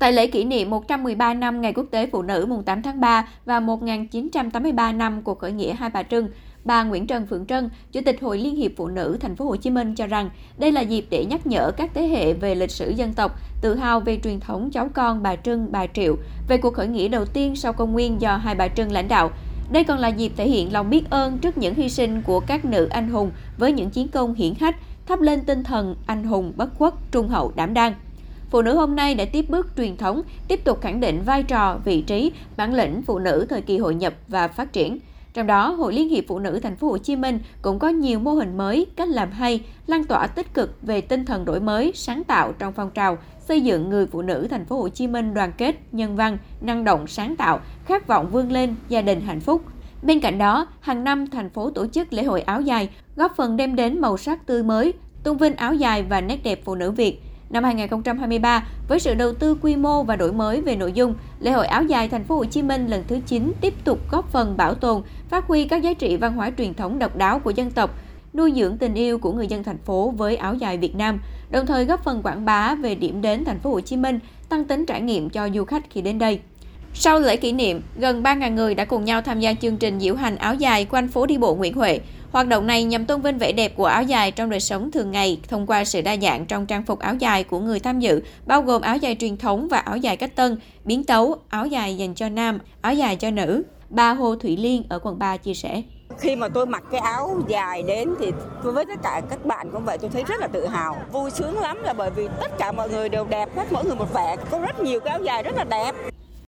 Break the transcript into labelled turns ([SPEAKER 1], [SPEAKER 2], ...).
[SPEAKER 1] Tại lễ kỷ niệm 113 năm Ngày Quốc tế Phụ nữ mùng 8 tháng 3 và 1983 năm cuộc khởi nghĩa Hai Bà Trưng, bà Nguyễn Trần Phượng Trân, Chủ tịch Hội Liên hiệp Phụ nữ Thành phố Hồ Chí Minh cho rằng đây là dịp để nhắc nhở các thế hệ về lịch sử dân tộc, tự hào về truyền thống cháu con bà Trưng, bà Triệu, về cuộc khởi nghĩa đầu tiên sau công nguyên do hai bà Trưng lãnh đạo. Đây còn là dịp thể hiện lòng biết ơn trước những hy sinh của các nữ anh hùng với những chiến công hiển hách, thắp lên tinh thần anh hùng bất khuất, trung hậu đảm đang. Phụ nữ hôm nay đã tiếp bước truyền thống, tiếp tục khẳng định vai trò, vị trí, bản lĩnh phụ nữ thời kỳ hội nhập và phát triển. Trong đó, Hội Liên hiệp Phụ nữ Thành phố Hồ Chí Minh cũng có nhiều mô hình mới, cách làm hay, lan tỏa tích cực về tinh thần đổi mới, sáng tạo trong phong trào xây dựng người phụ nữ Thành phố Hồ Chí Minh đoàn kết, nhân văn, năng động, sáng tạo, khát vọng vươn lên, gia đình hạnh phúc. Bên cạnh đó, hàng năm thành phố tổ chức lễ hội áo dài, góp phần đem đến màu sắc tươi mới, tôn vinh áo dài và nét đẹp phụ nữ Việt. Năm 2023, với sự đầu tư quy mô và đổi mới về nội dung, lễ hội áo dài thành phố Hồ Chí Minh lần thứ 9 tiếp tục góp phần bảo tồn, phát huy các giá trị văn hóa truyền thống độc đáo của dân tộc, nuôi dưỡng tình yêu của người dân thành phố với áo dài Việt Nam, đồng thời góp phần quảng bá về điểm đến thành phố Hồ Chí Minh, tăng tính trải nghiệm cho du khách khi đến đây. Sau lễ kỷ niệm, gần 3.000 người đã cùng nhau tham gia chương trình diễu hành áo dài quanh phố đi bộ Nguyễn Huệ. Hoạt động này nhằm tôn vinh vẻ đẹp của áo dài trong đời sống thường ngày thông qua sự đa dạng trong trang phục áo dài của người tham dự, bao gồm áo dài truyền thống và áo dài cách tân, biến tấu, áo dài dành cho nam, áo dài cho nữ. Bà Hồ Thủy Liên ở quận 3 chia sẻ.
[SPEAKER 2] Khi mà tôi mặc cái áo dài đến thì tôi với tất cả các bạn cũng vậy tôi thấy rất là tự hào, vui sướng lắm là bởi vì tất cả mọi người đều đẹp hết mỗi người một vẻ. Có rất nhiều cái áo dài rất là đẹp